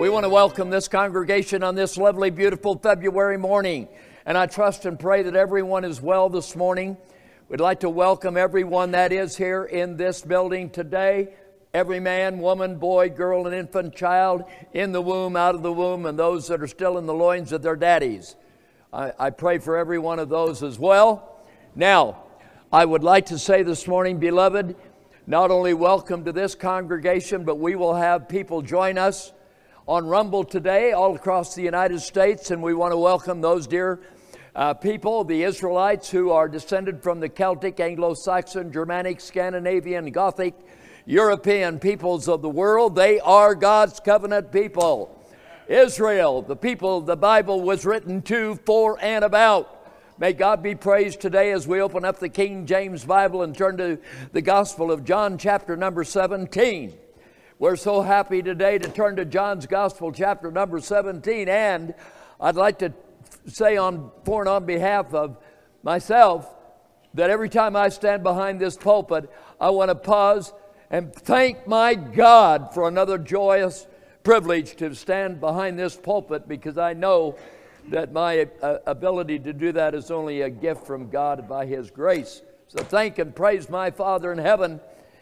We want to welcome this congregation on this lovely, beautiful February morning. And I trust and pray that everyone is well this morning. We'd like to welcome everyone that is here in this building today. Every man, woman, boy, girl, and infant child in the womb, out of the womb, and those that are still in the loins of their daddies. I, I pray for every one of those as well. Now, I would like to say this morning, beloved, not only welcome to this congregation, but we will have people join us on Rumble today all across the United States, and we want to welcome those dear uh, people, the Israelites who are descended from the Celtic, Anglo Saxon, Germanic, Scandinavian, Gothic, European peoples of the world. They are God's covenant people. Israel, the people the Bible was written to, for, and about. May God be praised today as we open up the King James Bible and turn to the Gospel of John, chapter number 17. We're so happy today to turn to John's Gospel, chapter number 17. And I'd like to say on for and on behalf of myself that every time I stand behind this pulpit, I want to pause and thank my God for another joyous privilege to stand behind this pulpit because I know that my uh, ability to do that is only a gift from God by His grace. So thank and praise my Father in heaven.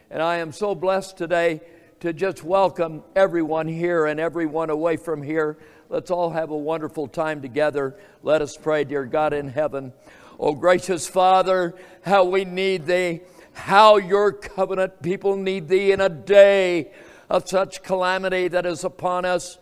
And I am so blessed today to just welcome everyone here and everyone away from here. Let's all have a wonderful time together. Let us pray, dear God in heaven. Oh, gracious Father, how we need Thee, how your covenant people need Thee in a day of such calamity that is upon us,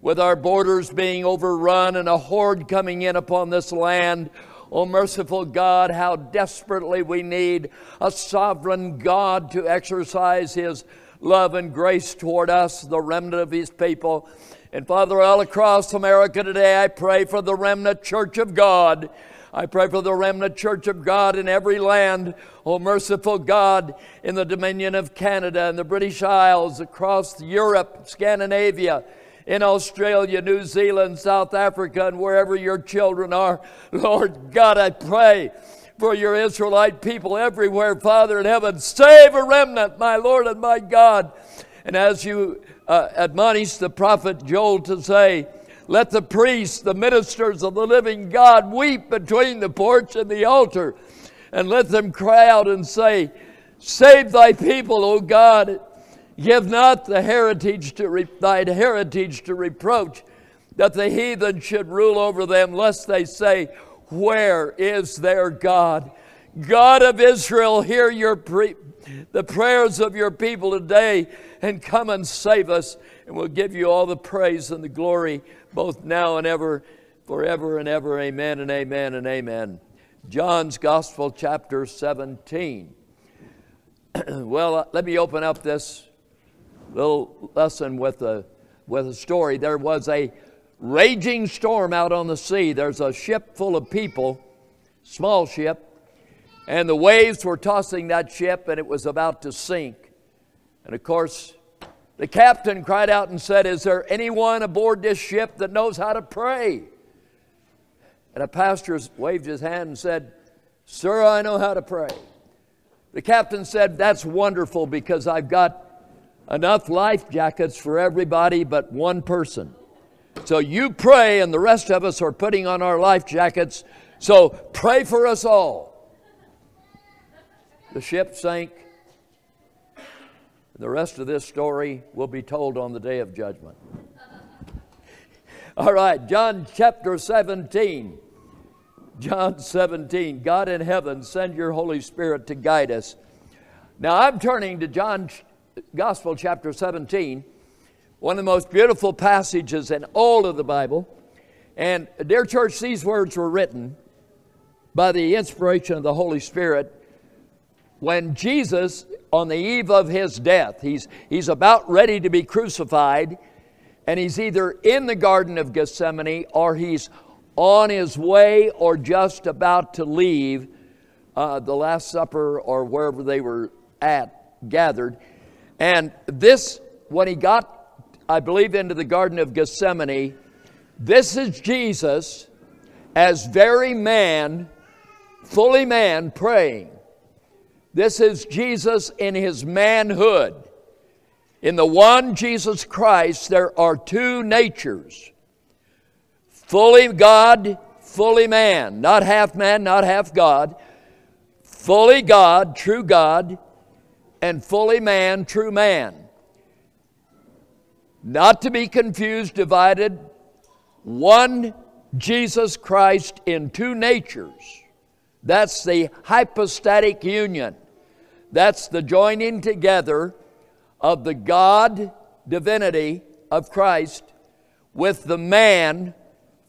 with our borders being overrun and a horde coming in upon this land. Oh, merciful God, how desperately we need a sovereign God to exercise His love and grace toward us, the remnant of His people. And Father, all across America today, I pray for the remnant church of God. I pray for the remnant church of God in every land. Oh, merciful God, in the dominion of Canada and the British Isles, across Europe, Scandinavia, in Australia, New Zealand, South Africa, and wherever your children are. Lord God, I pray for your Israelite people everywhere, Father in heaven. Save a remnant, my Lord and my God. And as you uh, admonish the prophet Joel to say, let the priests, the ministers of the living God, weep between the porch and the altar, and let them cry out and say, Save thy people, O God. Give not the heritage to re- thy heritage to reproach, that the heathen should rule over them, lest they say, where is their God? God of Israel, hear your pre- the prayers of your people today and come and save us. And we'll give you all the praise and the glory, both now and ever, forever and ever. Amen and amen and amen. John's Gospel, chapter 17. well, uh, let me open up this little lesson with a, with a story. There was a raging storm out on the sea. There's a ship full of people, small ship, and the waves were tossing that ship and it was about to sink. And of course, the captain cried out and said, Is there anyone aboard this ship that knows how to pray? And a pastor waved his hand and said, Sir, I know how to pray. The captain said, That's wonderful because I've got enough life jackets for everybody but one person. So you pray, and the rest of us are putting on our life jackets. So pray for us all. The ship sank. The rest of this story will be told on the day of judgment. All right, John chapter 17. John 17. God in heaven, send your Holy Spirit to guide us. Now I'm turning to John Gospel chapter 17 one of the most beautiful passages in all of the Bible. And, dear church, these words were written by the inspiration of the Holy Spirit when Jesus, on the eve of his death, he's, he's about ready to be crucified, and he's either in the Garden of Gethsemane or he's on his way or just about to leave uh, the Last Supper or wherever they were at gathered. And this, when he got I believe, into the Garden of Gethsemane. This is Jesus as very man, fully man, praying. This is Jesus in his manhood, In the one Jesus Christ, there are two natures fully God, fully man, not half man, not half God, fully God, true God, and fully man, true man. Not to be confused, divided, one Jesus Christ in two natures. That's the hypostatic union. That's the joining together of the God divinity of Christ with the man,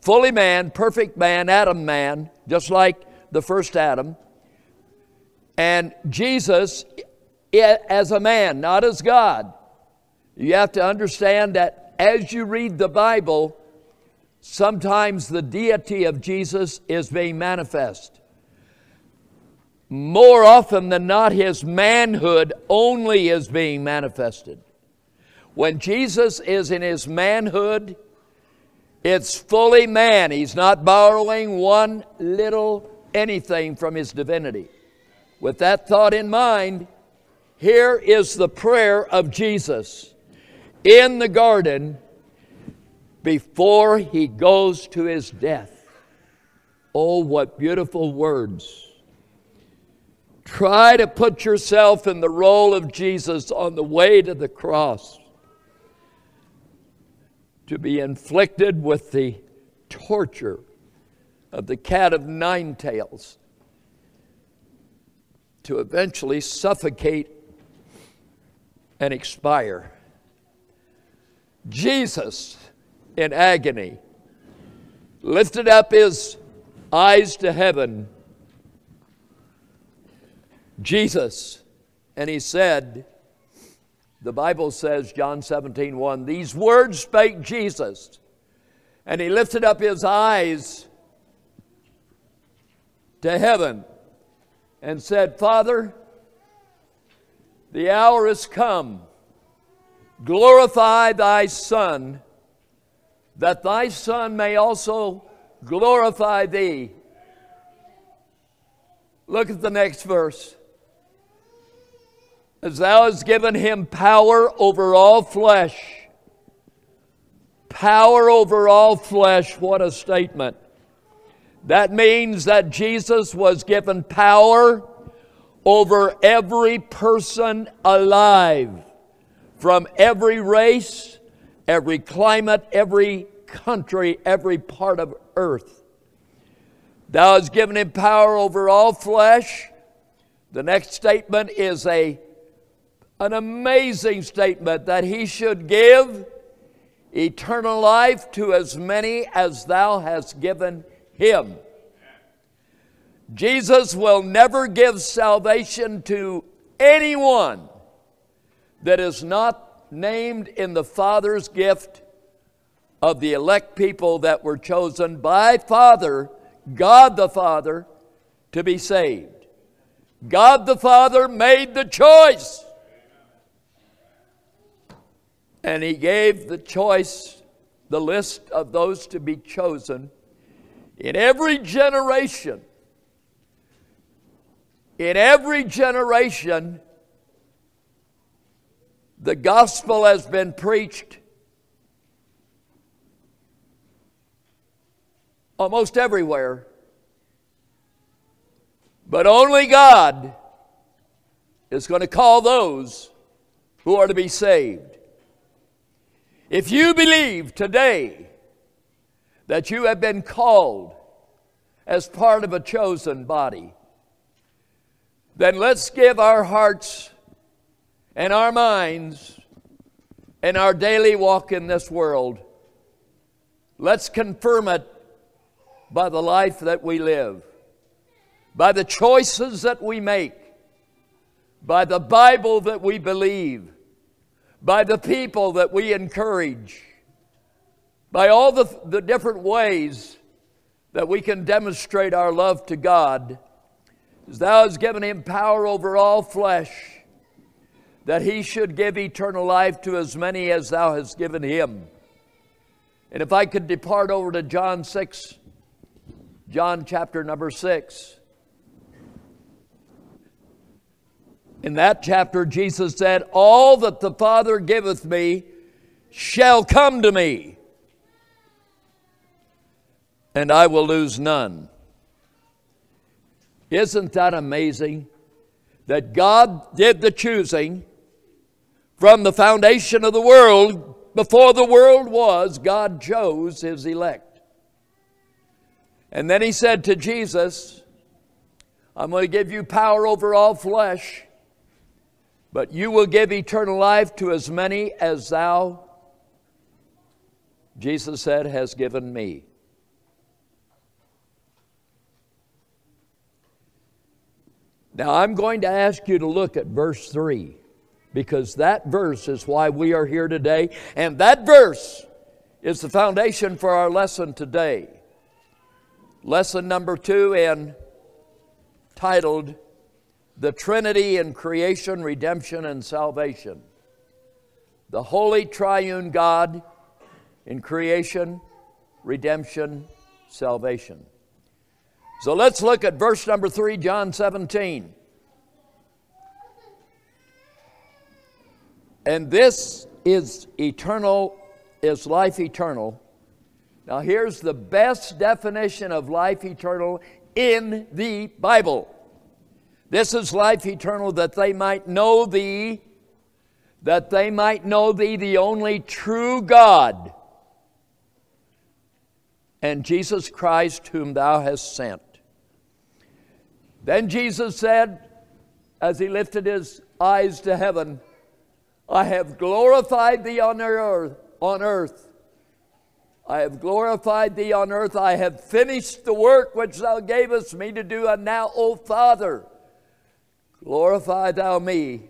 fully man, perfect man, Adam man, just like the first Adam. And Jesus as a man, not as God. You have to understand that as you read the Bible, sometimes the deity of Jesus is being manifest. More often than not, his manhood only is being manifested. When Jesus is in his manhood, it's fully man. He's not borrowing one little anything from his divinity. With that thought in mind, here is the prayer of Jesus in the garden before he goes to his death. Oh, what beautiful words. Try to put yourself in the role of Jesus on the way to the cross, to be inflicted with the torture of the cat of nine tails, to eventually suffocate and expire. Jesus, in agony, lifted up his eyes to heaven. Jesus, and he said, the Bible says, John 17, 1, these words spake Jesus, and he lifted up his eyes to heaven and said, Father, the hour is come Glorify thy Son, that thy Son may also glorify thee. Look at the next verse. As thou hast given him power over all flesh. Power over all flesh, what a statement. That means that Jesus was given power over every person alive from every race, every climate, every country, every part of earth. Thou hast given him power over all flesh. The next statement is a, an amazing statement that he should give eternal life to as many as thou hast given him. Jesus will never give salvation to anyone that is not named in the Father's gift of the elect people that were chosen by Father, God the Father, to be saved. God the Father made the choice. And He gave the choice, the list of those to be chosen in every generation. In every generation, the gospel has been preached almost everywhere, but only God is going to call those who are to be saved. If you believe today that you have been called as part of a chosen body, then let's give our hearts and our minds and our daily walk in this world. Let's confirm it by the life that we live, by the choices that we make, by the Bible that we believe, by the people that we encourage, by all the, the different ways that we can demonstrate our love to God. As thou hast given him power over all flesh that he should give eternal life to as many as thou hast given him. And if I could depart over to John 6, John chapter number 6. In that chapter, Jesus said, All that the Father giveth me shall come to me, and I will lose none. Isn't that amazing? That God did the choosing from the foundation of the world. Before the world was, God chose his elect. And then he said to Jesus, I'm going to give you power over all flesh, but you will give eternal life to as many as thou, Jesus said, has given me. Now, I'm going to ask you to look at verse 3 because that verse is why we are here today, and that verse is the foundation for our lesson today. Lesson number two—and entitled The Trinity in Creation, Redemption, and Salvation. The Holy Triune God in creation, redemption, salvation. So let's look at verse number 3, John 17. And this is eternal, is life eternal. Now, here's the best definition of life eternal in the Bible. This is life eternal that they might know thee, that they might know thee, the only true God, and Jesus Christ, whom thou hast sent. Then Jesus said, as he lifted his eyes to heaven, I have glorified thee on earth, on earth. I have glorified thee on earth. I have finished the work which thou gavest me to do. And now, O Father, glorify thou me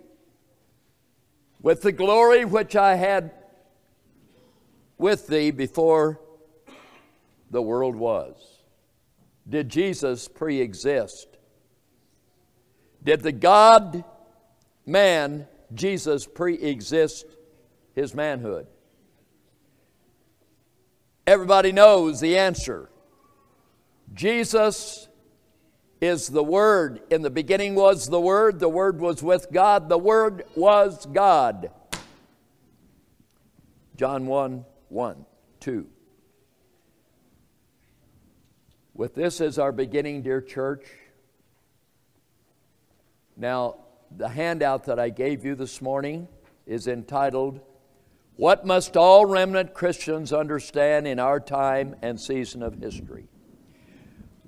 with the glory which I had with thee before the world was. Did Jesus pre exist? Did the God man, Jesus, pre exists his manhood? Everybody knows the answer. Jesus is the Word. In the beginning was the Word, the Word was with God, the Word was God. John 1 1, 2. With this as our beginning, dear church, now, the handout that I gave you this morning is entitled, What Must All Remnant Christians Understand in Our Time and Season of History?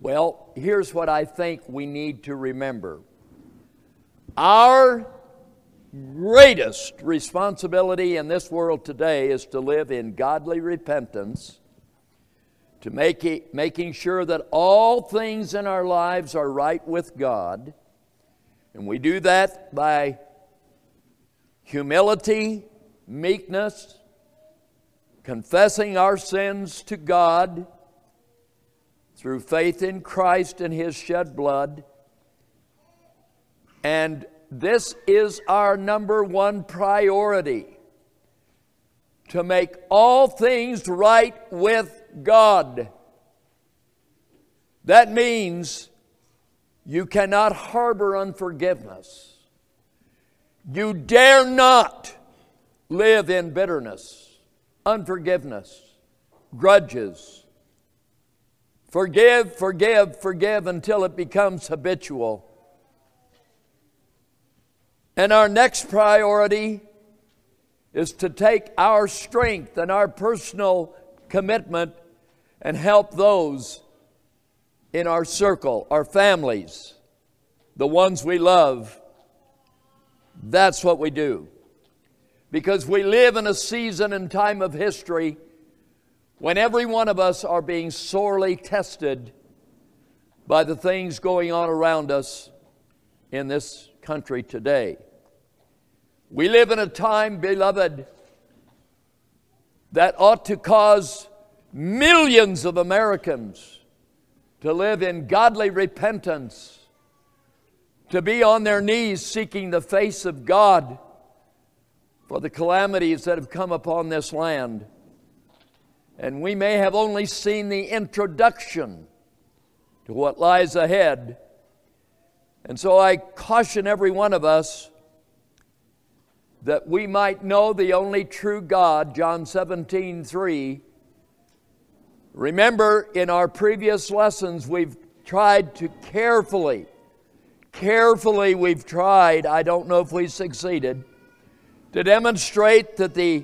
Well, here's what I think we need to remember. Our greatest responsibility in this world today is to live in godly repentance, to make it, making sure that all things in our lives are right with God and we do that by humility, meekness, confessing our sins to God through faith in Christ and His shed blood. And this is our number one priority to make all things right with God. That means you cannot harbor unforgiveness. You dare not live in bitterness, unforgiveness, grudges. Forgive, forgive, forgive until it becomes habitual. And our next priority is to take our strength and our personal commitment and help those in our circle, our families, the ones we love. That's what we do. Because we live in a season and time of history when every one of us are being sorely tested by the things going on around us in this country today. We live in a time, beloved, that ought to cause millions of Americans to live in godly repentance, to be on their knees seeking the face of God for the calamities that have come upon this land. And we may have only seen the introduction to what lies ahead. And so I caution every one of us that we might know the only true God, John 17, 3. Remember, in our previous lessons, we've tried to carefully, carefully, we've tried, I don't know if we succeeded, to demonstrate that the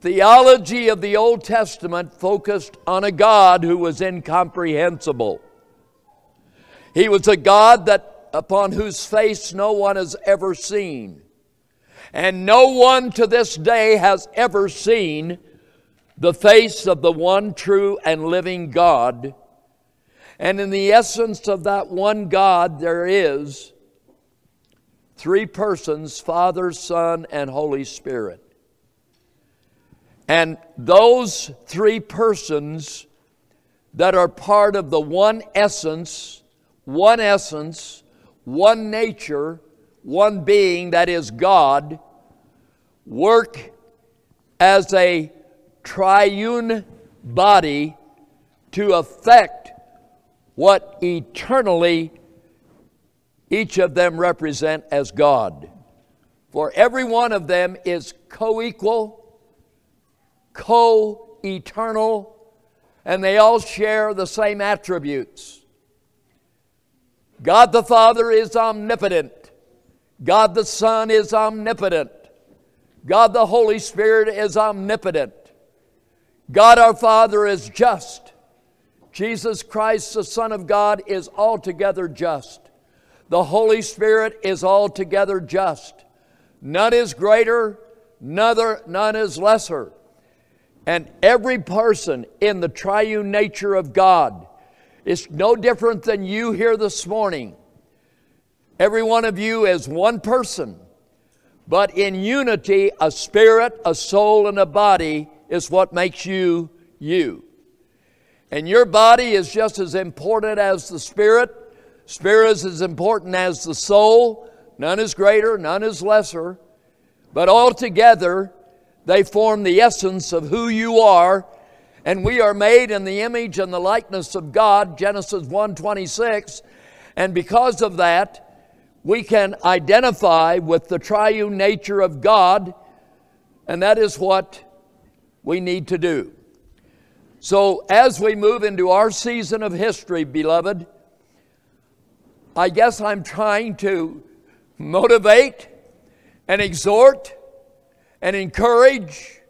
theology of the Old Testament focused on a God who was incomprehensible. He was a God that upon whose face no one has ever seen. And no one to this day has ever seen the face of the one true and living God. And in the essence of that one God, there is three persons Father, Son, and Holy Spirit. And those three persons that are part of the one essence, one essence, one nature, one being that is God, work as a triune body to affect what eternally each of them represent as God. For every one of them is co equal co eternal, and they all share the same attributes. God the Father is omnipotent, God the Son is omnipotent, God the Holy Spirit is omnipotent, God our Father is just. Jesus Christ, the Son of God, is altogether just. The Holy Spirit is altogether just. None is greater, none, none is lesser. And every person in the triune nature of God is no different than you here this morning. Every one of you is one person, but in unity, a spirit, a soul, and a body is what makes you you. And your body is just as important as the spirit. Spirit is as important as the soul. None is greater, none is lesser. But altogether, they form the essence of who you are. And we are made in the image and the likeness of God, Genesis 1:26. And because of that, we can identify with the triune nature of God, and that is what we need to do. So, as we move into our season of history, beloved, I guess I'm trying to motivate and exhort and encourage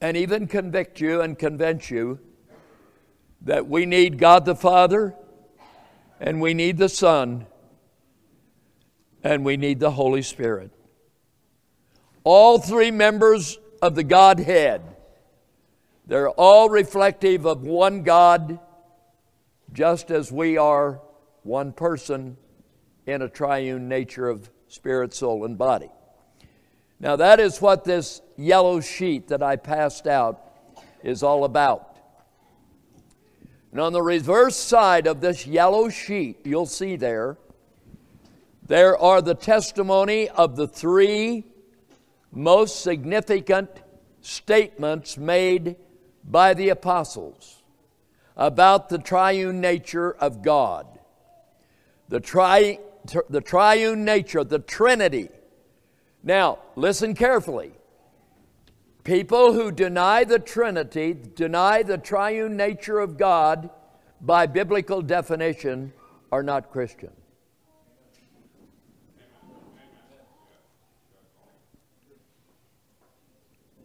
and even convict you and convince you that we need God the Father and we need the Son and we need the Holy Spirit. All three members of the Godhead, they're all reflective of one God, just as we are one person in a triune nature of spirit, soul, and body. Now, that is what this yellow sheet that I passed out is all about. And on the reverse side of this yellow sheet, you'll see there, there are the testimony of the three most significant statements made by the apostles about the triune nature of God. The, tri- the triune nature, the Trinity now, listen carefully. People who deny the Trinity, deny the triune nature of God by biblical definition, are not Christian.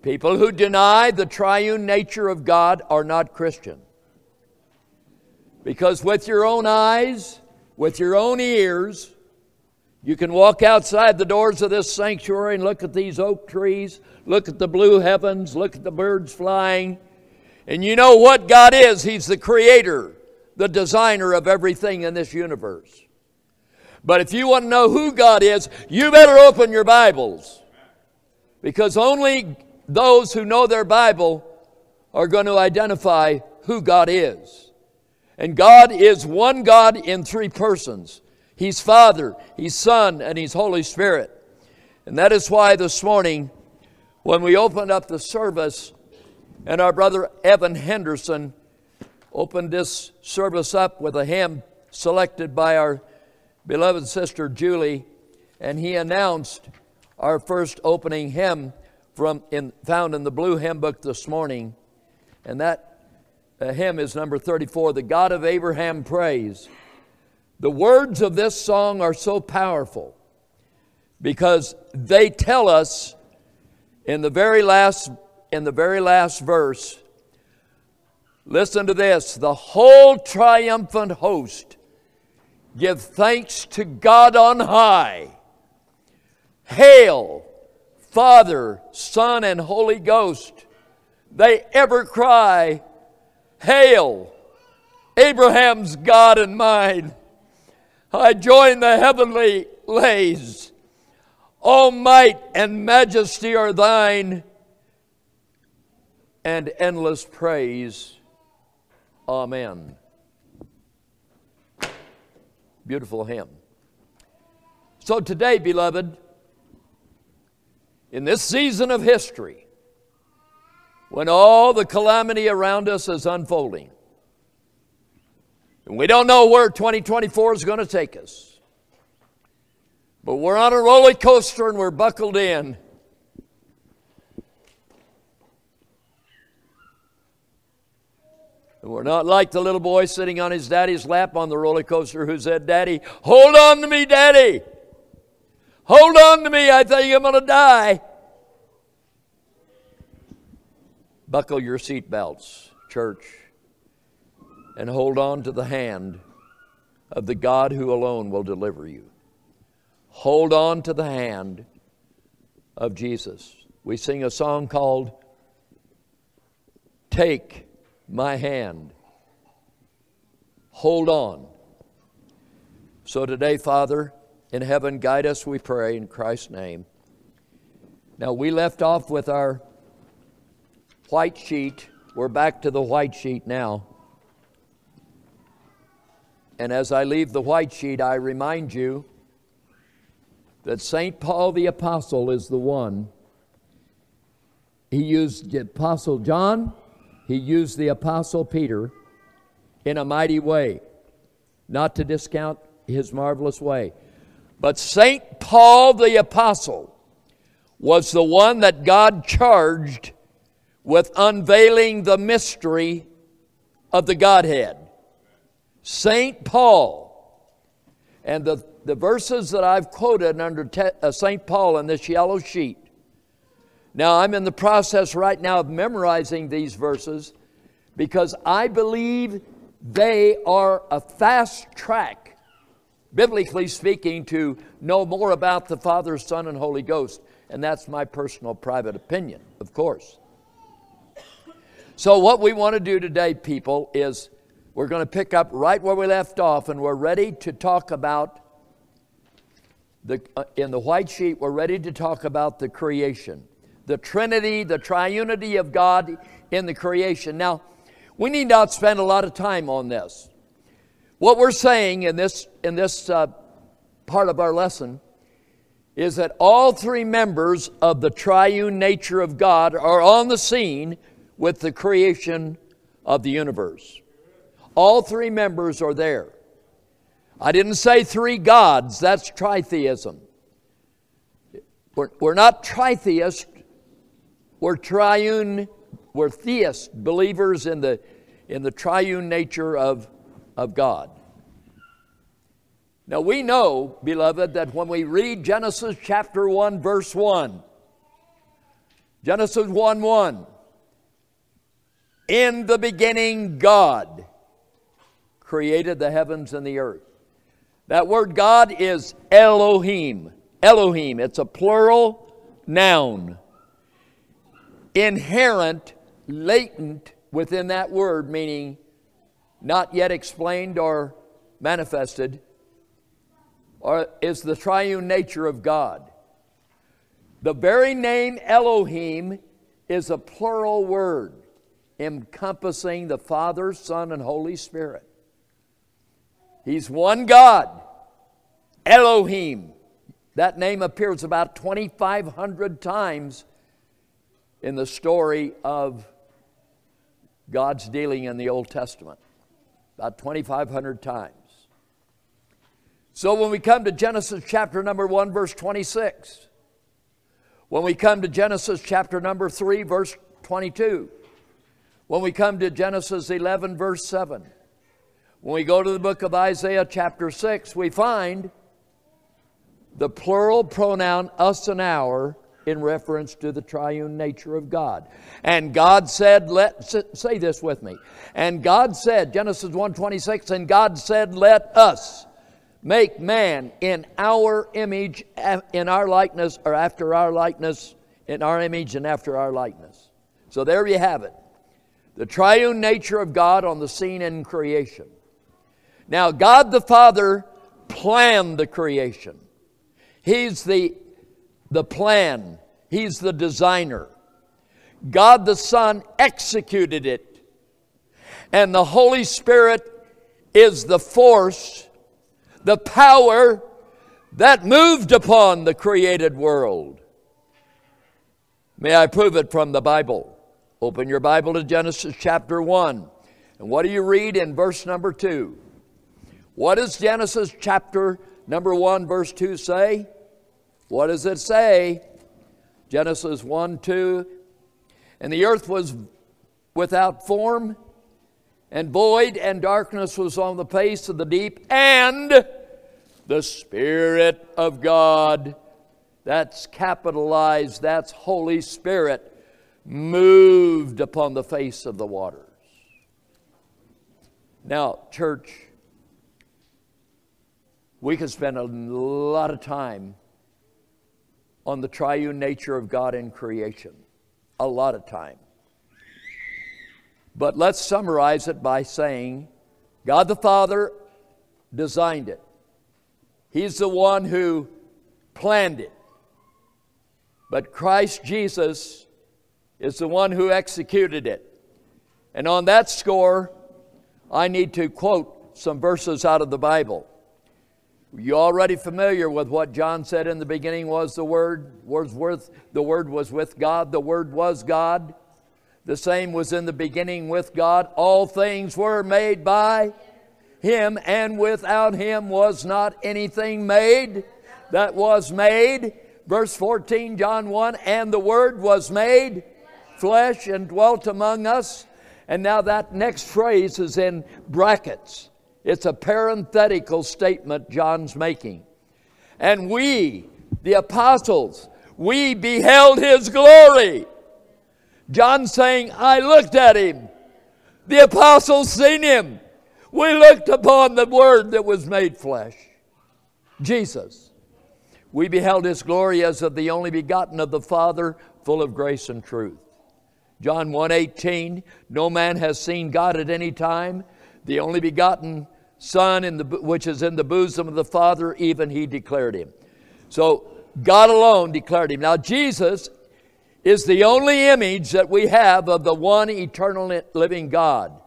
People who deny the triune nature of God are not Christian. Because with your own eyes, with your own ears, you can walk outside the doors of this sanctuary and look at these oak trees, look at the blue heavens, look at the birds flying, and you know what God is. He's the creator, the designer of everything in this universe. But if you want to know who God is, you better open your Bibles. Because only those who know their Bible are going to identify who God is. And God is one God in three persons. He's Father, He's Son, and He's Holy Spirit. And that is why this morning, when we opened up the service, and our brother Evan Henderson opened this service up with a hymn selected by our beloved sister Julie, and he announced our first opening hymn from in, found in the blue hymn book this morning. And that uh, hymn is number 34 The God of Abraham Praise. The words of this song are so powerful because they tell us in the very last in the very last verse listen to this the whole triumphant host give thanks to God on high hail father son and holy ghost they ever cry hail abraham's god and mine i join the heavenly lays all might and majesty are thine, and endless praise. Amen. Beautiful hymn. So, today, beloved, in this season of history, when all the calamity around us is unfolding, and we don't know where 2024 is going to take us. But we're on a roller coaster and we're buckled in. We're not like the little boy sitting on his daddy's lap on the roller coaster who said, Daddy, hold on to me, Daddy. Hold on to me. I think I'm going to die. Buckle your seatbelts, church, and hold on to the hand of the God who alone will deliver you. Hold on to the hand of Jesus. We sing a song called Take My Hand. Hold on. So today, Father, in heaven, guide us, we pray, in Christ's name. Now, we left off with our white sheet. We're back to the white sheet now. And as I leave the white sheet, I remind you that St. Paul the Apostle is the one. He used the Apostle John, he used the Apostle Peter in a mighty way, not to discount his marvelous way. But St. Paul the Apostle was the one that God charged with unveiling the mystery of the Godhead. St. Paul. And the the verses that I've quoted under Te- uh, St. Paul in this yellow sheet. Now, I'm in the process right now of memorizing these verses because I believe they are a fast track, biblically speaking, to know more about the Father, Son, and Holy Ghost. And that's my personal private opinion, of course. So, what we want to do today, people, is we're going to pick up right where we left off, and we're ready to talk about the, uh, in the white sheet, we're ready to talk about the creation, the Trinity, the triunity of God in the creation. Now, we need not spend a lot of time on this. What we're saying in this, in this uh, part of our lesson is that all three members of the triune nature of God are on the scene with the creation of the universe. All three members are there. I didn't say three gods, that's tritheism. We're, we're not tritheist, we're triune, we're theist, believers in the, in the triune nature of, of God. Now we know, beloved, that when we read Genesis chapter 1, verse 1, Genesis 1 1, in the beginning, God created the heavens and the earth. That word God is Elohim. Elohim, it's a plural noun. Inherent, latent within that word, meaning not yet explained or manifested, or is the triune nature of God. The very name Elohim is a plural word encompassing the Father, Son, and Holy Spirit. He's one God, Elohim. That name appears about 2,500 times in the story of God's dealing in the Old Testament. About 2,500 times. So when we come to Genesis chapter number 1, verse 26, when we come to Genesis chapter number 3, verse 22, when we come to Genesis 11, verse 7, when we go to the book of Isaiah chapter 6, we find the plural pronoun us and our in reference to the triune nature of God. And God said, let say this with me. And God said, Genesis 1:26, and God said, let us make man in our image, in our likeness, or after our likeness, in our image and after our likeness. So there you have it. The triune nature of God on the scene in creation. Now, God the Father planned the creation. He's the, the plan, He's the designer. God the Son executed it. And the Holy Spirit is the force the power that moved upon the created world. May I prove it from the Bible? Open your Bible to Genesis chapter 1. And what do you read in verse number 2? What does Genesis chapter number 1, verse 2 say? What does it say? Genesis 1 2. And the earth was without form and void, and darkness was on the face of the deep, and the Spirit of God, that's capitalized, that's Holy Spirit, moved upon the face of the waters. Now, church, we could spend a lot of time on the triune nature of God in creation. A lot of time. But let's summarize it by saying God the Father designed it, He's the one who planned it. But Christ Jesus is the one who executed it. And on that score, I need to quote some verses out of the Bible. You're already familiar with what John said in the beginning was the Word, was worth, the Word was with God, the Word was God. The same was in the beginning with God. All things were made by Him, and without Him was not anything made that was made. Verse 14, John 1 And the Word was made flesh and dwelt among us. And now that next phrase is in brackets. It's a parenthetical statement John's making. And we, the apostles, we beheld his glory John saying, I looked at him. The apostles seen him. We looked upon the Word that was made flesh, Jesus. We beheld his glory as of the only begotten of the Father, full of grace and truth. John 1:18, no man has seen God at any time, the only begotten Son in the, which is in the bosom of the Father, even he declared him. So God alone declared him. Now Jesus is the only image that we have of the one eternal living God.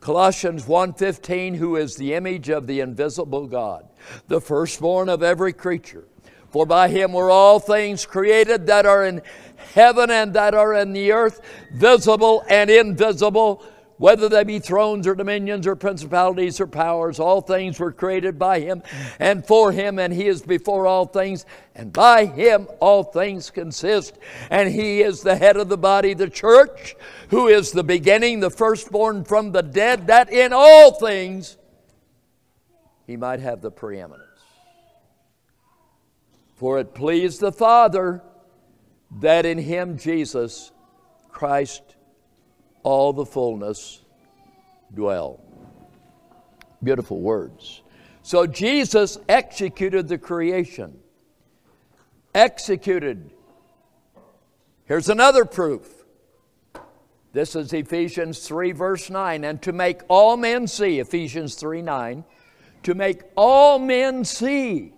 Colossians 1:15 who is the image of the invisible God, the firstborn of every creature. For by him were all things created that are in heaven and that are in the earth, visible and invisible, whether they be thrones or dominions or principalities or powers, all things were created by him and for him, and he is before all things, and by him all things consist. And he is the head of the body, the church, who is the beginning, the firstborn from the dead, that in all things he might have the preeminence. For it pleased the Father that in him, Jesus Christ, all the fullness dwell. Beautiful words. So Jesus executed the creation. Executed. Here's another proof. This is Ephesians 3, verse 9. And to make all men see, Ephesians 3 9, to make all men see.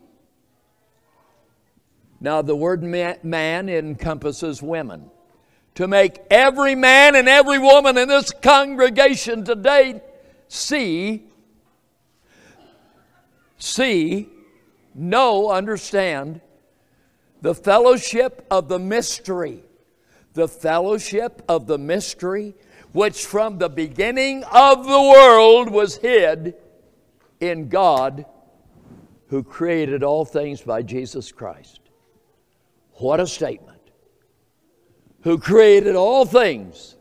Now, the word man encompasses women to make every man and every woman in this congregation today see, see, know, understand the fellowship of the mystery, the fellowship of the mystery which from the beginning of the world was hid in God who created all things by Jesus Christ. What a statement. Who created all things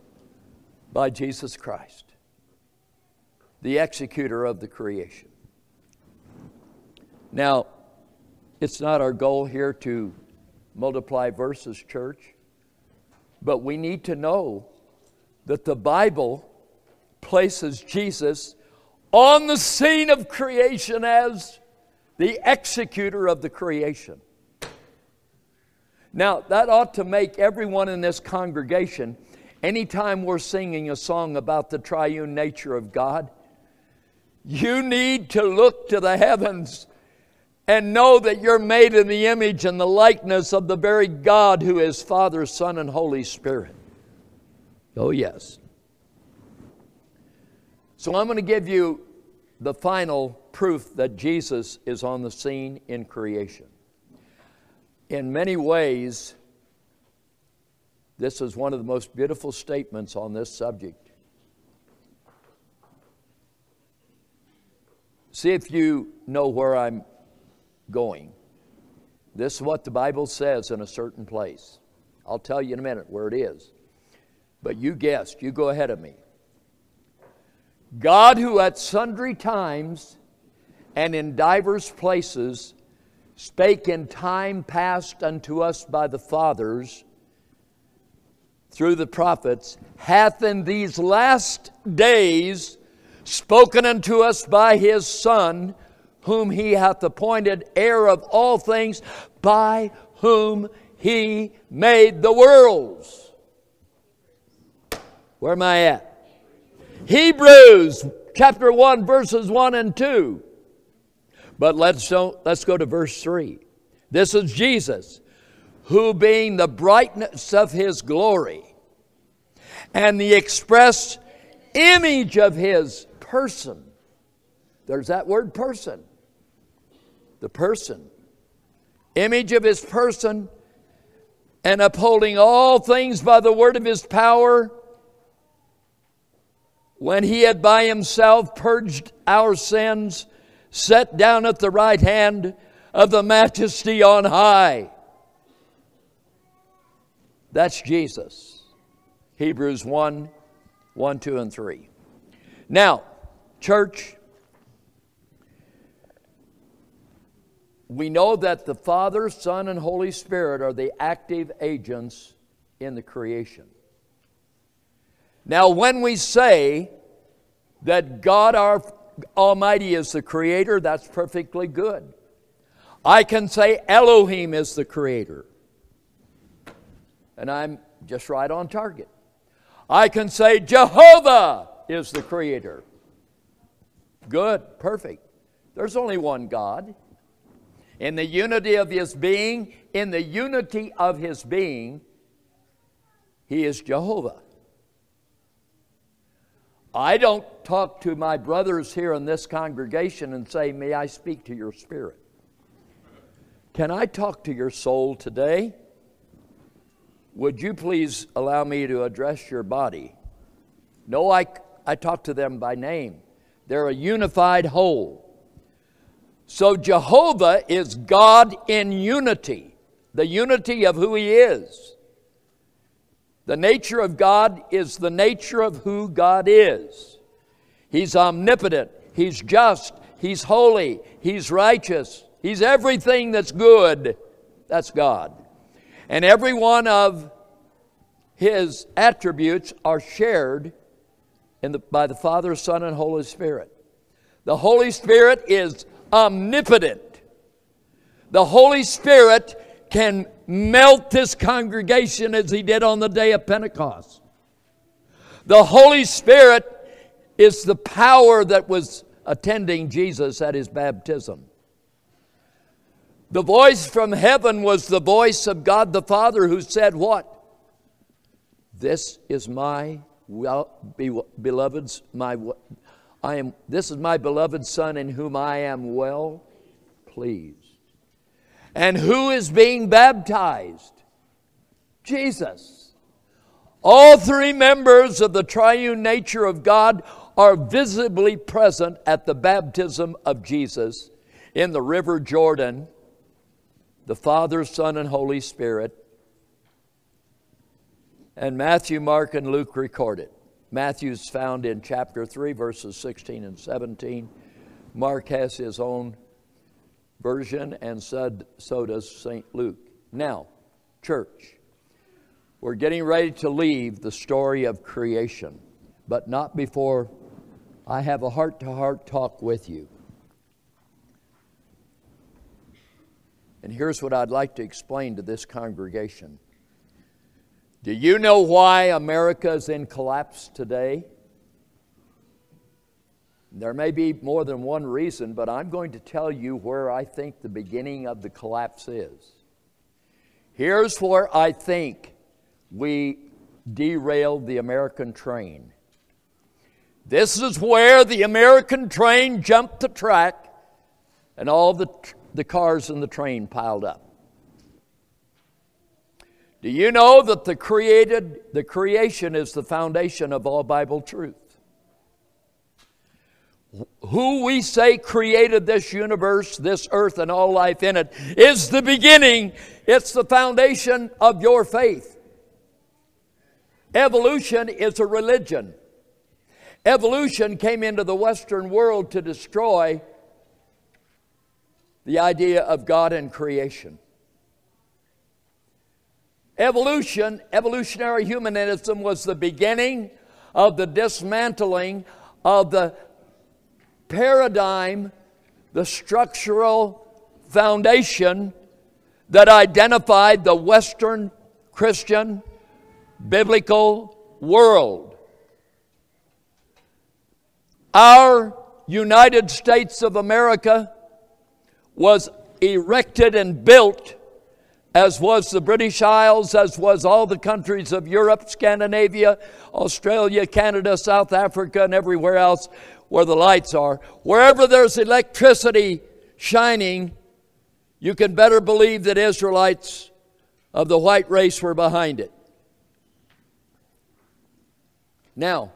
by Jesus Christ, the executor of the creation. Now, it's not our goal here to multiply verses, church, but we need to know that the Bible places Jesus on the scene of creation as the executor of the creation. Now, that ought to make everyone in this congregation, anytime we're singing a song about the triune nature of God, you need to look to the heavens and know that you're made in the image and the likeness of the very God who is Father, Son, and Holy Spirit. Oh, yes. So I'm going to give you the final proof that Jesus is on the scene in creation. In many ways, this is one of the most beautiful statements on this subject. See if you know where I'm going. This is what the Bible says in a certain place. I'll tell you in a minute where it is. But you guessed, you go ahead of me. God, who at sundry times and in divers places spake in time past unto us by the fathers through the prophets, hath in these last days spoken unto us by his Son whom he hath appointed heir of all things, by whom he made the worlds. Where am I at? Hebrews chapter 1, verses 1 and 2. But let's, don't, let's go to verse 3. This is Jesus, who being the brightness of his glory and the express image of his person. There's that word person the person, image of his person, and upholding all things by the word of his power, when he had by himself purged our sins, sat down at the right hand of the majesty on high. That's Jesus. Hebrews 1 1, 2, and 3. Now, church, we know that the Father, Son, and Holy Spirit are the active agents in the creation. Now, when we say that God our Almighty is the creator, that's perfectly good. I can say Elohim is the creator, and I'm just right on target. I can say Jehovah is the creator. Good, perfect. There's only one God in the unity of his being, in the unity of his being, he is Jehovah. I don't talk to my brothers here in this congregation and say, May I speak to your spirit? Can I talk to your soul today? Would you please allow me to address your body? No, I, I talk to them by name. They're a unified whole. So Jehovah is God in unity, the unity of who He is. The nature of God is the nature of who God is. He's omnipotent, He's just, He's holy, He's righteous, He's everything that's good. That's God. And every one of His attributes are shared the, by the Father, Son, and Holy Spirit. The Holy Spirit is omnipotent. The Holy Spirit can melt this congregation as he did on the day of Pentecost. The Holy Spirit is the power that was attending Jesus at his baptism. The voice from heaven was the voice of God the Father who said, What? This is my well, be, beloved's my I am, this is my beloved Son in whom I am well pleased. And who is being baptized? Jesus. All three members of the triune nature of God are visibly present at the baptism of Jesus in the river Jordan, the Father, Son, and Holy Spirit. And Matthew, Mark, and Luke record it. Matthew's found in chapter 3, verses 16 and 17. Mark has his own version, and so does St. Luke. Now, church, we're getting ready to leave the story of creation, but not before I have a heart to heart talk with you. And here's what I'd like to explain to this congregation. Do you know why America is in collapse today? There may be more than one reason, but I'm going to tell you where I think the beginning of the collapse is. Here's where I think we derailed the American train. This is where the American train jumped the track and all the, the cars in the train piled up. Do you know that the created the creation is the foundation of all Bible truth? Who we say created this universe, this earth, and all life in it is the beginning. It's the foundation of your faith. Evolution is a religion. Evolution came into the Western world to destroy the idea of God and creation. Evolution, evolutionary humanism, was the beginning of the dismantling of the paradigm, the structural foundation that identified the Western Christian biblical world. Our United States of America was erected and built, as was the British Isles, as was all the countries of Europe, Scandinavia, Australia, Canada, South Africa, and everywhere else where the lights are. Wherever there's electricity shining, you can better believe that Israelites of the white race were behind it. Now,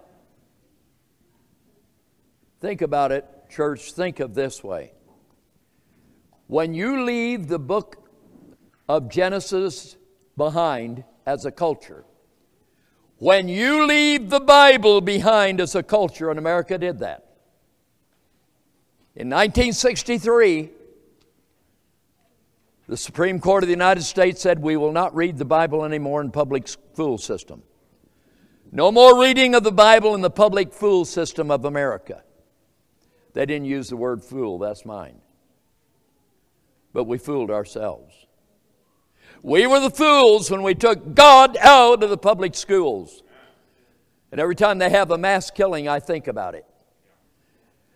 think about it, church. Think of this way. When you leave the book of Genesis behind as a culture, when you leave the Bible behind as a culture, and America did that. In 1963, the Supreme Court of the United States said we will not read the Bible anymore in public school system. No more reading of the Bible in the public fool system of America. They didn't use the word fool, that's mine. But we fooled ourselves. We were the fools when we took God out of the public schools. And every time they have a mass killing, I think about it.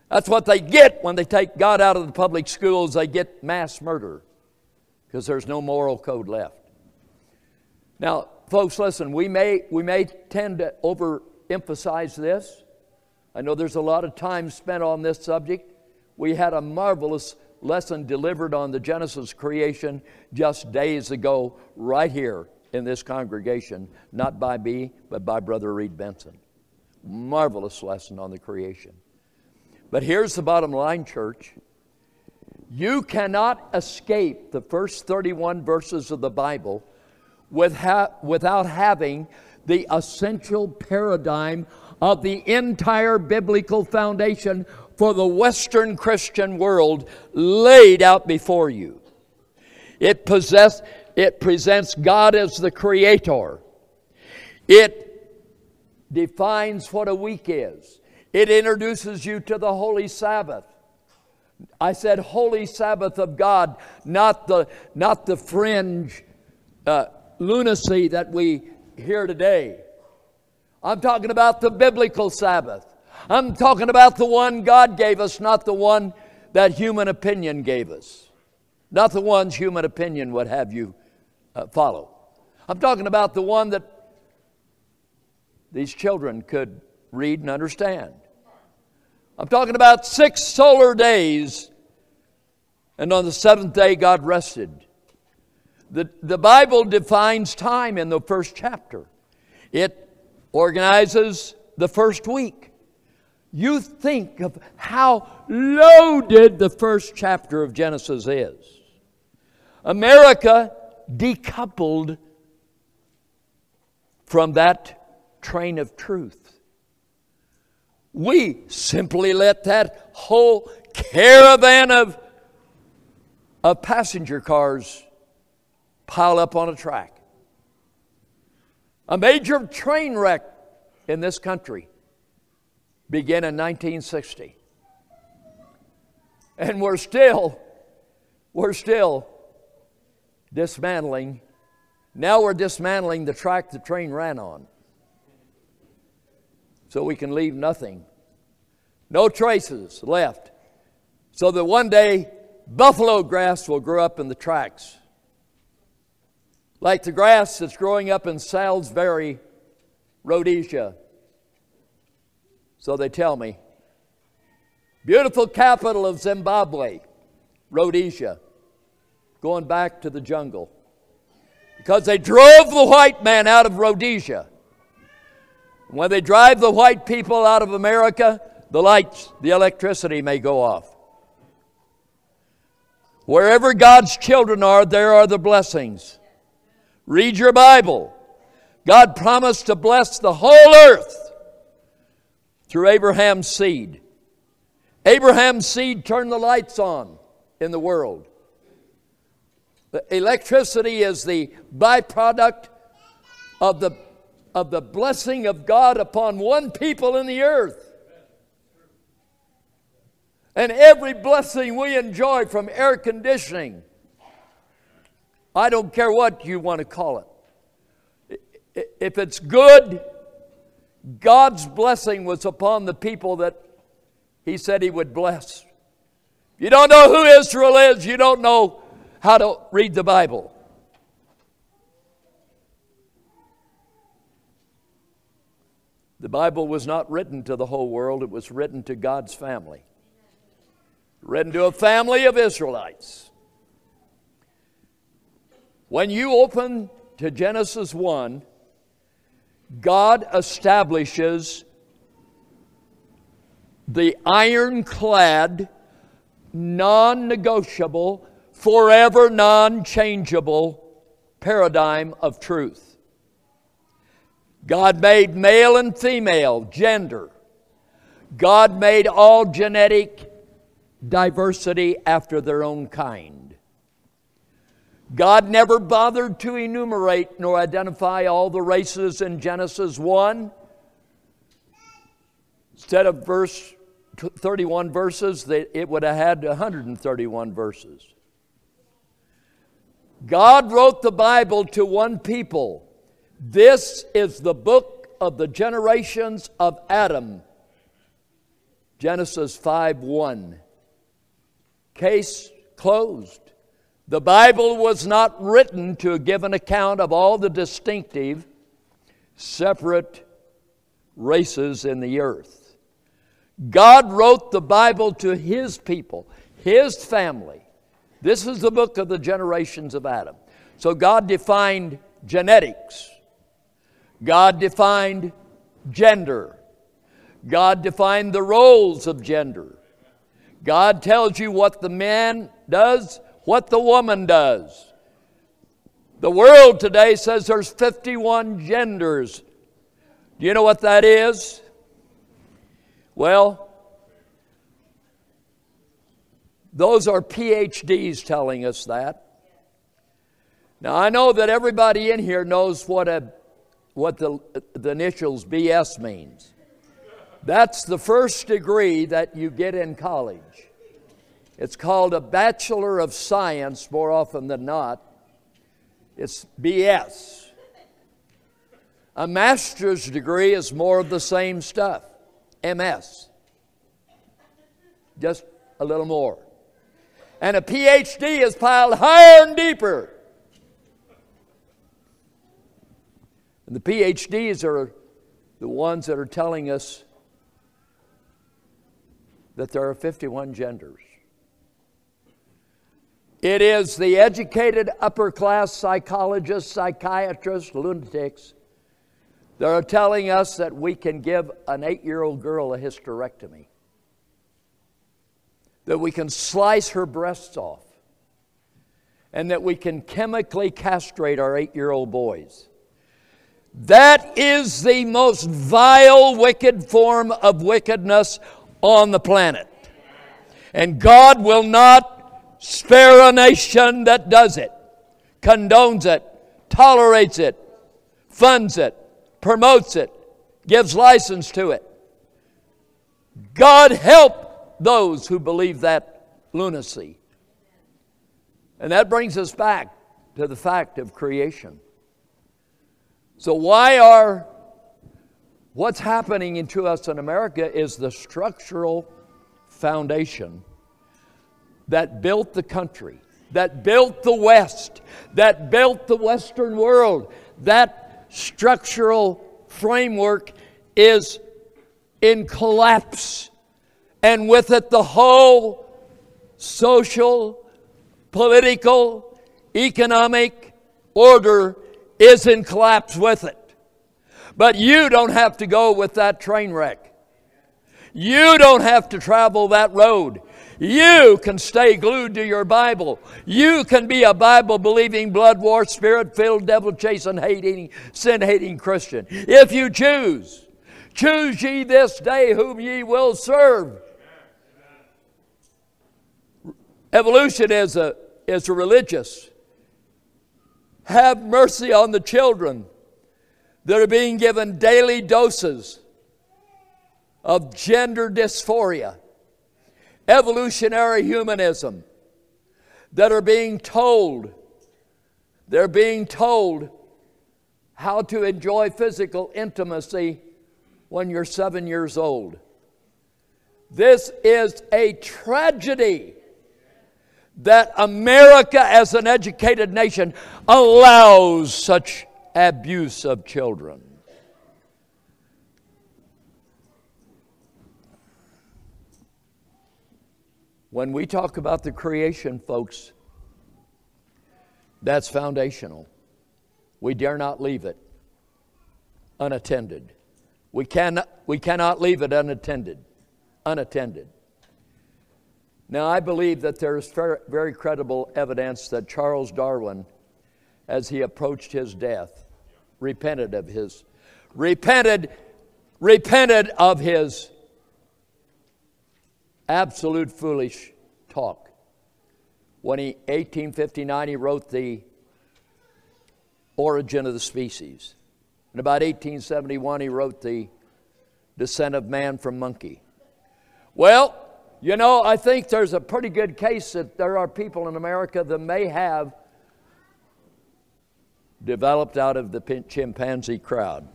That's what they get when they take God out of the public schools. They get mass murder because there's no moral code left. Now, folks, listen, we may, we may tend to overemphasize this. I know there's a lot of time spent on this subject. We had a marvelous lesson delivered on the Genesis creation just days ago, right here in this congregation, not by me, but by Brother Reed Benson. Marvelous lesson on the creation. But here's the bottom line, church. You cannot escape the first 31 verses of the Bible without having the essential paradigm of the entire biblical foundation for the Western Christian world laid out before you. It, possess, it presents God as the creator. It defines what a week is. It introduces you to the Holy Sabbath. I said Holy Sabbath of God, not the, not the fringe uh, lunacy that we hear today. I'm talking about the biblical Sabbath. I'm talking about the one God gave us, not the one that human opinion gave us. Not the ones human opinion would have you uh, follow. I'm talking about the one that these children could read and understand. I'm talking about six solar days, and on the seventh day, God rested. The, the Bible defines time in the first chapter, it organizes the first week. You think of how loaded the first chapter of Genesis is. America decoupled from that train of truth. We simply let that whole caravan of, of passenger cars pile up on a track. A major train wreck in this country began in 1960. And we're still, we're still dismantling. Now we're dismantling the track the train ran on. So we can leave nothing. No traces left. So that one day buffalo grass will grow up in the tracks. Like the grass that's growing up in Salisbury, Rhodesia. So they tell me. Beautiful capital of Zimbabwe, Rhodesia, going back to the jungle. Because they drove the white man out of Rhodesia. When they drive the white people out of America, the lights, the electricity may go off. Wherever God's children are, there are the blessings. Read your Bible. God promised to bless the whole earth through Abraham's seed. Abraham's seed turned the lights on in the world. The electricity is the byproduct of the, of the blessing of God upon one people in the earth. And every blessing we enjoy from air conditioning, I don't care what you want to call it. If it's good, God's blessing was upon the people that He said He would bless. You don't know who Israel is, you don't know how to read the Bible. The Bible was not written to the whole world, it was written to God's family. Written to a family of Israelites. When you open to Genesis 1, God establishes the ironclad, non negotiable, forever non changeable paradigm of truth. God made male and female, gender. God made all genetic diversity after their own kind. God never bothered to enumerate nor identify all the races in Genesis 1. Instead of verse 31 verses, it would have had 131 verses. God wrote the Bible to one people. This is the book of the generations of Adam. Genesis 5 1. Case closed. The Bible was not written to give an account of all the distinctive, separate races in the earth. God wrote the Bible to His people, His family. This is the book of the generations of Adam. So God defined genetics, God defined gender, God defined the roles of gender. God tells you what the man does what the woman does. The world today says there's 51 genders. Do you know what that is? Well, those are PhDs telling us that. Now, I know that everybody in here knows what, a, what the, the initials BS means. That's the first degree that you get in college. It's called a Bachelor of Science more often than not. It's BS. A master's degree is more of the same stuff, MS. Just a little more. And a PhD is piled higher and deeper. And the PhDs are the ones that are telling us that there are 51 genders. It is the educated upper class psychologists, psychiatrists, lunatics They're telling us that we can give an eight year old girl a hysterectomy, that we can slice her breasts off, and that we can chemically castrate our eight year old boys. That is the most vile, wicked form of wickedness on the planet. And God will not spare a nation that does it, condones it, tolerates it, funds it, promotes it, gives license to it. God help those who believe that lunacy. And that brings us back to the fact of creation. So, why are what's happening to us in America is the structural foundation that built the country, that built the West, that built the Western world. That structural framework is in collapse. And with it, the whole social, political, economic order is in collapse with it. But you don't have to go with that train wreck. You don't have to travel that road. You can stay glued to your Bible. You can be a Bible believing, blood war, spirit filled, devil chasing, hating, sin hating Christian. If you choose, choose ye this day whom ye will serve. Evolution is a, is a religious have mercy on the children that are being given daily doses of gender dysphoria, evolutionary humanism, that are being told, they're being told how to enjoy physical intimacy when you're seven years old. This is a tragedy that America, as an educated nation, allows such abuse of children. When we talk about the creation, folks, that's foundational. We dare not leave it unattended. We cannot, we cannot leave it unattended. Unattended. Now, I believe that there is very credible evidence that Charles Darwin, as he approached his death, repented of his, repented, repented of his absolute foolish talk. When he, 1859, he wrote the Origin of the Species. In about 1871, he wrote the Descent of Man from Monkey. Well, you know, I think there's a pretty good case that there are people in America that may have developed out of the chimpanzee crowd.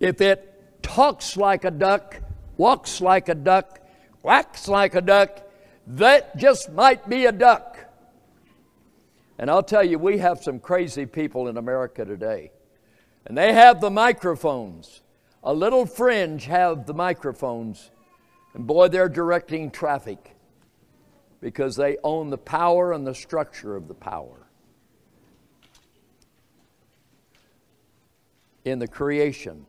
If it talks like a duck, walks like a duck, quacks like a duck, that just might be a duck. And I'll tell you, we have some crazy people in America today. And they have the microphones a little fringe have the microphones, and boy, they're directing traffic because they own the power and the structure of the power. In the creation.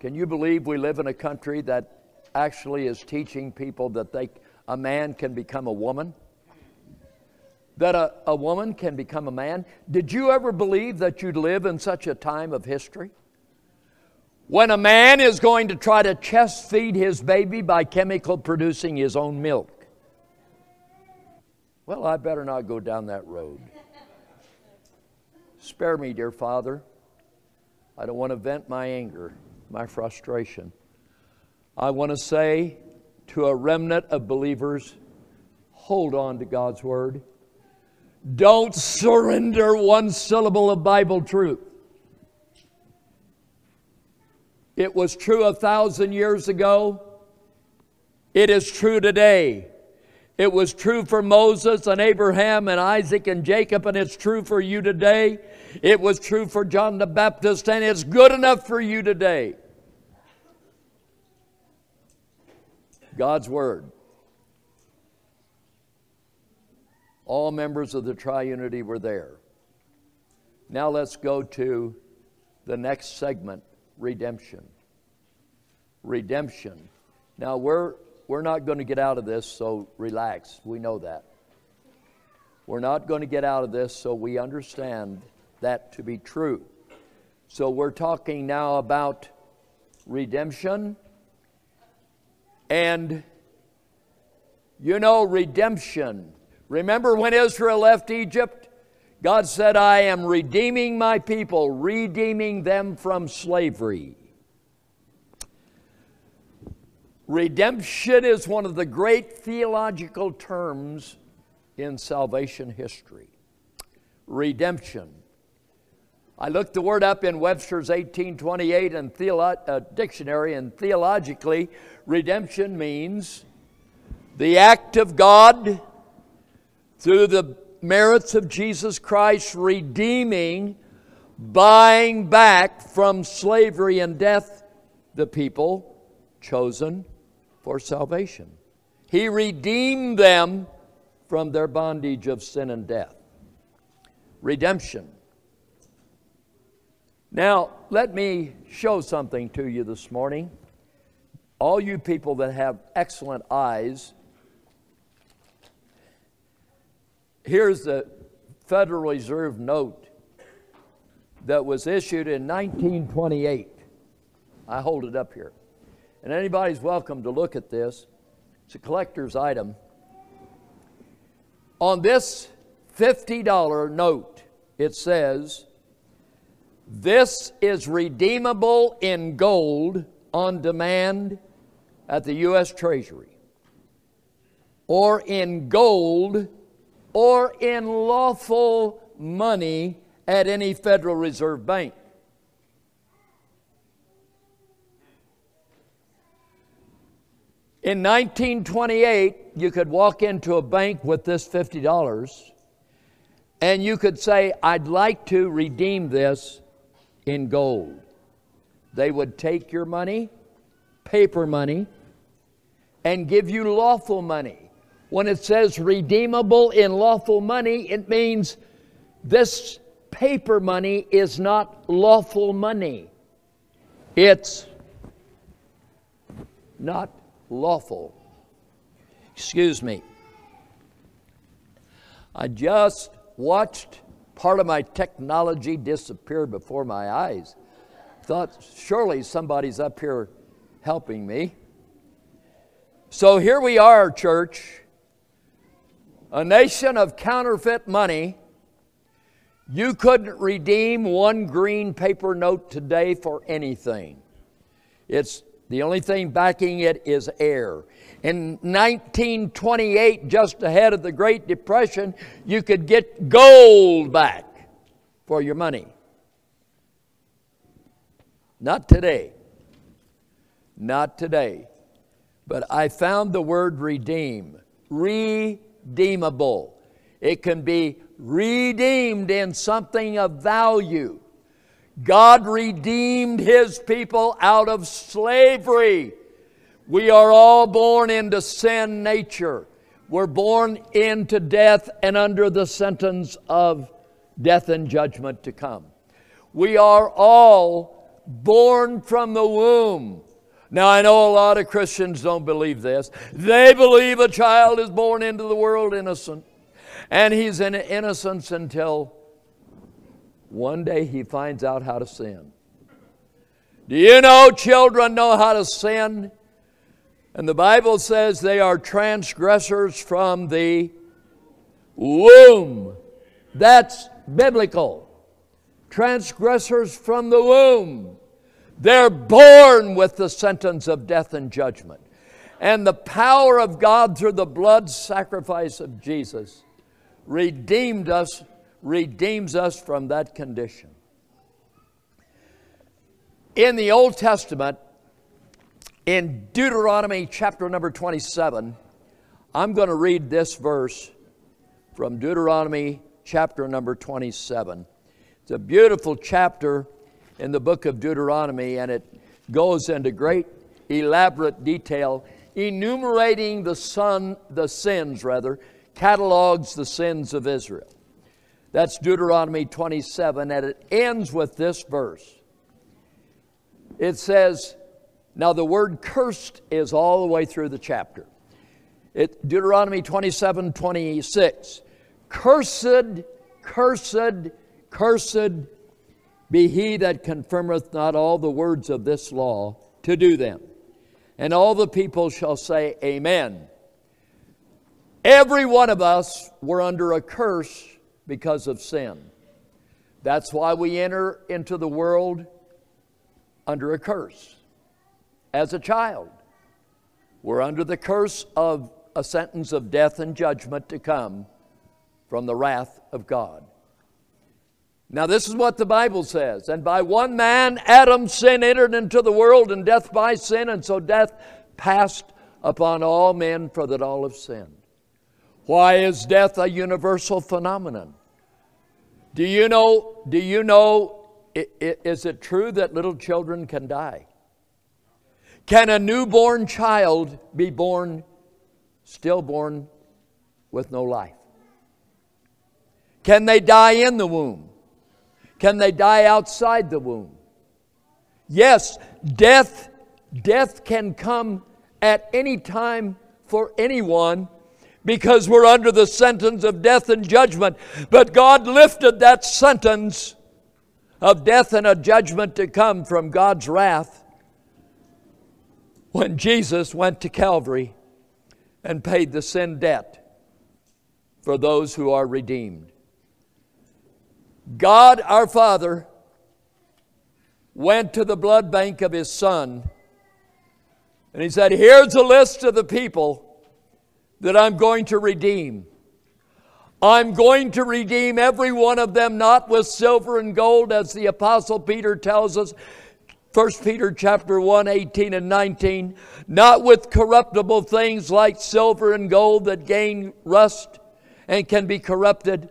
Can you believe we live in a country that actually is teaching people that they, a man can become a woman? that a, a woman can become a man? Did you ever believe that you'd live in such a time of history? When a man is going to try to chest feed his baby by chemical producing his own milk. Well, I better not go down that road. Spare me, dear Father. I don't want to vent my anger, my frustration. I want to say to a remnant of believers hold on to God's Word. Don't surrender one syllable of Bible truth. It was true a thousand years ago. It is true today. It was true for Moses and Abraham and Isaac and Jacob, and it's true for you today. It was true for John the Baptist, and it's good enough for you today. God's Word. All members of the triunity were there. Now let's go to the next segment redemption. Redemption. Now we're, we're not going to get out of this, so relax. We know that. We're not going to get out of this, so we understand that to be true. So we're talking now about redemption. And you know, redemption. Remember when Israel left Egypt? God said, I am redeeming my people, redeeming them from slavery. Redemption is one of the great theological terms in salvation history. Redemption. I looked the word up in Webster's 1828 and theolo- uh, dictionary, and theologically, redemption means the act of God through the merits of Jesus Christ redeeming, buying back from slavery and death the people chosen for salvation. He redeemed them from their bondage of sin and death. Redemption. Now, let me show something to you this morning. All you people that have excellent eyes, here's the Federal Reserve note that was issued in 1928. I hold it up here. And anybody's welcome to look at this. It's a collector's item. On this $50 note, it says, this is redeemable in gold on demand at the U.S. Treasury, or in gold, or in lawful money at any Federal Reserve Bank. In 1928, you could walk into a bank with this $50 and you could say, I'd like to redeem this in gold. They would take your money, paper money, and give you lawful money. When it says redeemable in lawful money, it means this paper money is not lawful money. It's not lawful. Excuse me. I just watched part of my technology disappear before my eyes. Thought, surely somebody's up here helping me. So here we are, church, a nation of counterfeit money. You couldn't redeem one green paper note today for anything. It's the only thing backing it is air. In 1928, just ahead of the Great Depression, you could get gold back for your money. Not today. Not today. But I found the word redeem, redeemable. It can be redeemed in something of value. God redeemed his people out of slavery. We are all born into sin nature. We're born into death and under the sentence of death and judgment to come. We are all born from the womb. Now, I know a lot of Christians don't believe this. They believe a child is born into the world innocent, and he's in innocence until one day he finds out how to sin. Do you know children know how to sin? And the Bible says they are transgressors from the womb. That's biblical. Transgressors from the womb. They're born with the sentence of death and judgment. And the power of God through the blood sacrifice of Jesus redeemed us, redeems us from that condition. In the Old Testament, in Deuteronomy chapter number 27, I'm going to read this verse from Deuteronomy chapter number 27. It's a beautiful chapter in the book of Deuteronomy, and it goes into great elaborate detail, enumerating the son, the sins rather, catalogs the sins of Israel. That's Deuteronomy 27, and it ends with this verse. It says, Now the word cursed is all the way through the chapter. It, Deuteronomy 27 26. Cursed, cursed, cursed be he that confirmeth not all the words of this law to do them. And all the people shall say, Amen. Every one of us were under a curse because of sin. That's why we enter into the world under a curse. As a child, we're under the curse of a sentence of death and judgment to come from the wrath of God. Now, this is what the Bible says. And by one man, Adam's sin entered into the world, and death by sin, and so death passed upon all men, for that all have sinned. Why is death a universal phenomenon? Do you know, do you know, is it true that little children can die? Can a newborn child be born, stillborn, with no life? Can they die in the womb? Can they die outside the womb? Yes, death, death can come at any time for anyone because we're under the sentence of death and judgment. But God lifted that sentence of death and a judgment to come from God's wrath when Jesus went to Calvary and paid the sin debt for those who are redeemed. God our Father went to the blood bank of His Son and He said, Here's a list of the people that I'm going to redeem. I'm going to redeem every one of them, not with silver and gold, as the Apostle Peter tells us. 1 Peter chapter 1, 18 and 19, not with corruptible things like silver and gold that gain rust and can be corrupted,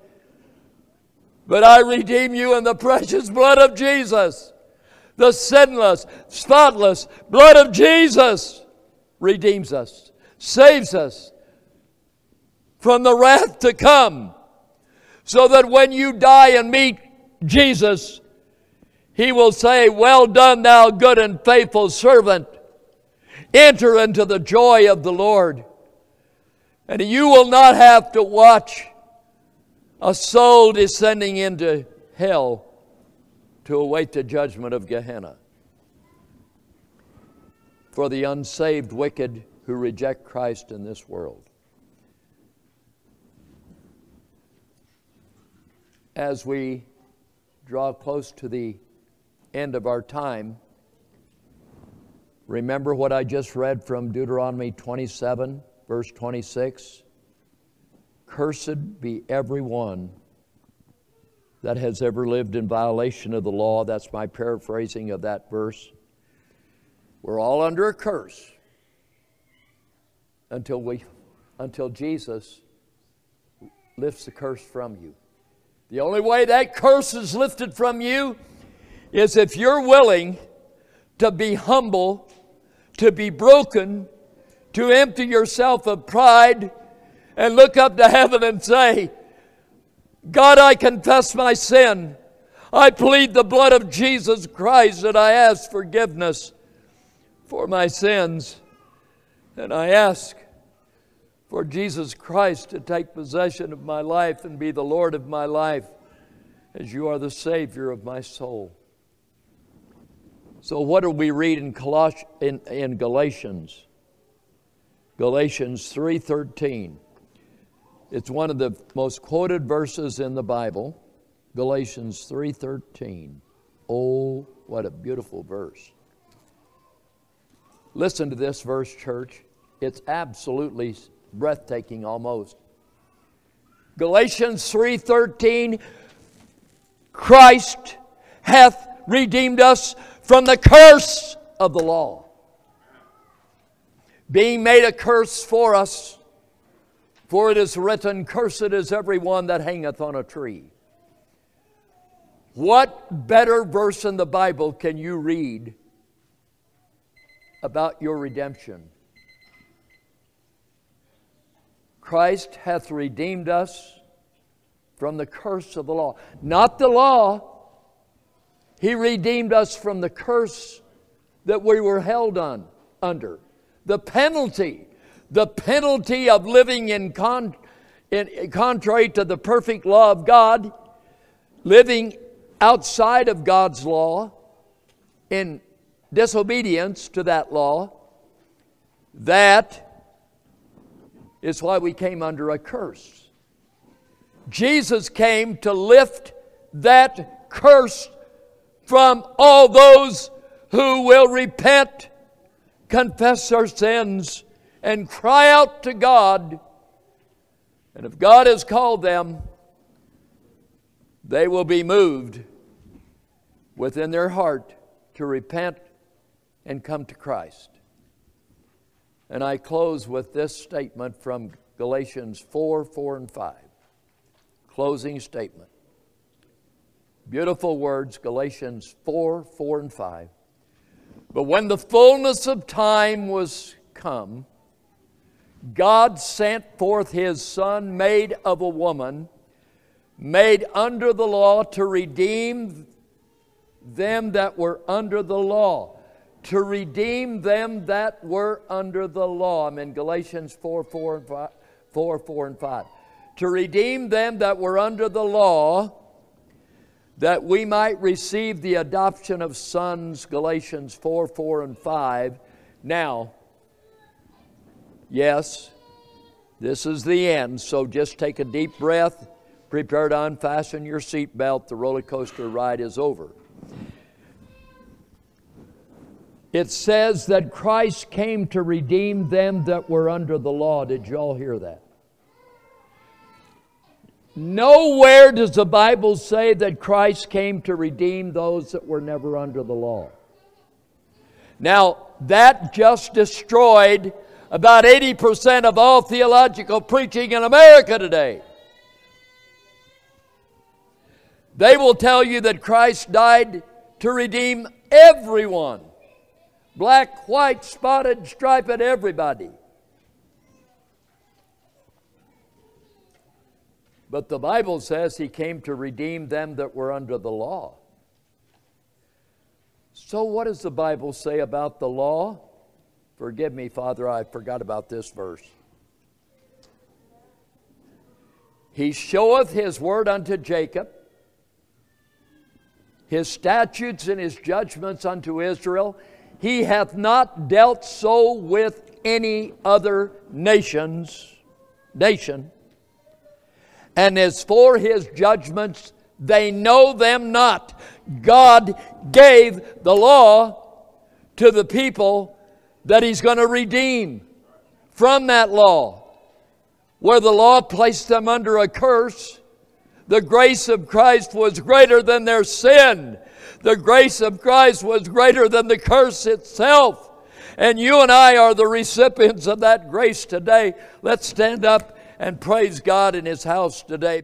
but I redeem you in the precious blood of Jesus. The sinless, spotless blood of Jesus redeems us, saves us, from the wrath to come. So that when you die and meet Jesus, he will say, Well done, thou good and faithful servant. Enter into the joy of the Lord. And you will not have to watch a soul descending into hell to await the judgment of Gehenna. For the unsaved wicked who reject Christ in this world. As we draw close to the end of our time, remember what I just read from Deuteronomy 27, verse 26? Cursed be every one that has ever lived in violation of the law. That's my paraphrasing of that verse. We're all under a curse until we until Jesus lifts the curse from you. The only way that curse is lifted from you is if you're willing to be humble, to be broken, to empty yourself of pride, and look up to heaven and say, God, I confess my sin. I plead the blood of Jesus Christ and I ask forgiveness for my sins. And I ask for Jesus Christ to take possession of my life and be the Lord of my life as you are the Savior of my soul. So, what do we read in, Coloss- in, in Galatians? Galatians 3:13. It's one of the most quoted verses in the Bible. Galatians 3:13. Oh, what a beautiful verse. Listen to this verse, church. It's absolutely breathtaking almost. Galatians 3:13 Christ hath redeemed us from the curse of the law. Being made a curse for us, for it is written, Cursed is every one that hangeth on a tree. What better verse in the Bible can you read about your redemption? Christ hath redeemed us from the curse of the law. Not the law, He redeemed us from the curse that we were held on under. The penalty, the penalty of living in, con, in contrary to the perfect law of God, living outside of God's law, in disobedience to that law, that is why we came under a curse. Jesus came to lift that curse from all those who will repent, confess their sins, and cry out to God. And if God has called them, they will be moved within their heart to repent and come to Christ. And I close with this statement from Galatians 4 4 and 5. Closing statement. Beautiful words, Galatians 4 4 and 5. But when the fullness of time was come, God sent forth his Son, made of a woman, made under the law, to redeem them that were under the law to redeem them that were under the law. I'm in Galatians 4 4 and 5. 4, 4 and 5. To redeem them that were under the law, that we might receive the adoption of sons. Galatians 4 4 and 5. Now, yes, this is the end, so just take a deep breath, prepare to unfasten your seatbelt. The roller coaster ride is over it says that Christ came to redeem them that were under the law. Did y'all hear that? Nowhere does the Bible say that Christ came to redeem those that were never under the law. Now, that just destroyed about 80% of all theological preaching in America today. They will tell you that Christ died to redeem everyone black, white, spotted, striped, everybody. But the Bible says he came to redeem them that were under the law. So, what does the Bible say about the law? Forgive me, Father, I forgot about this verse. He showeth his word unto Jacob, his statutes and his judgments unto Israel. He hath not dealt so with any other nations, nation. And as for his judgments, they know them not. God gave the law to the people that he's going to redeem from that law. Where the law placed them under a curse, the grace of Christ was greater than their sin the grace of Christ was greater than the curse itself. And you and I are the recipients of that grace today. Let's stand up and praise God in His house today.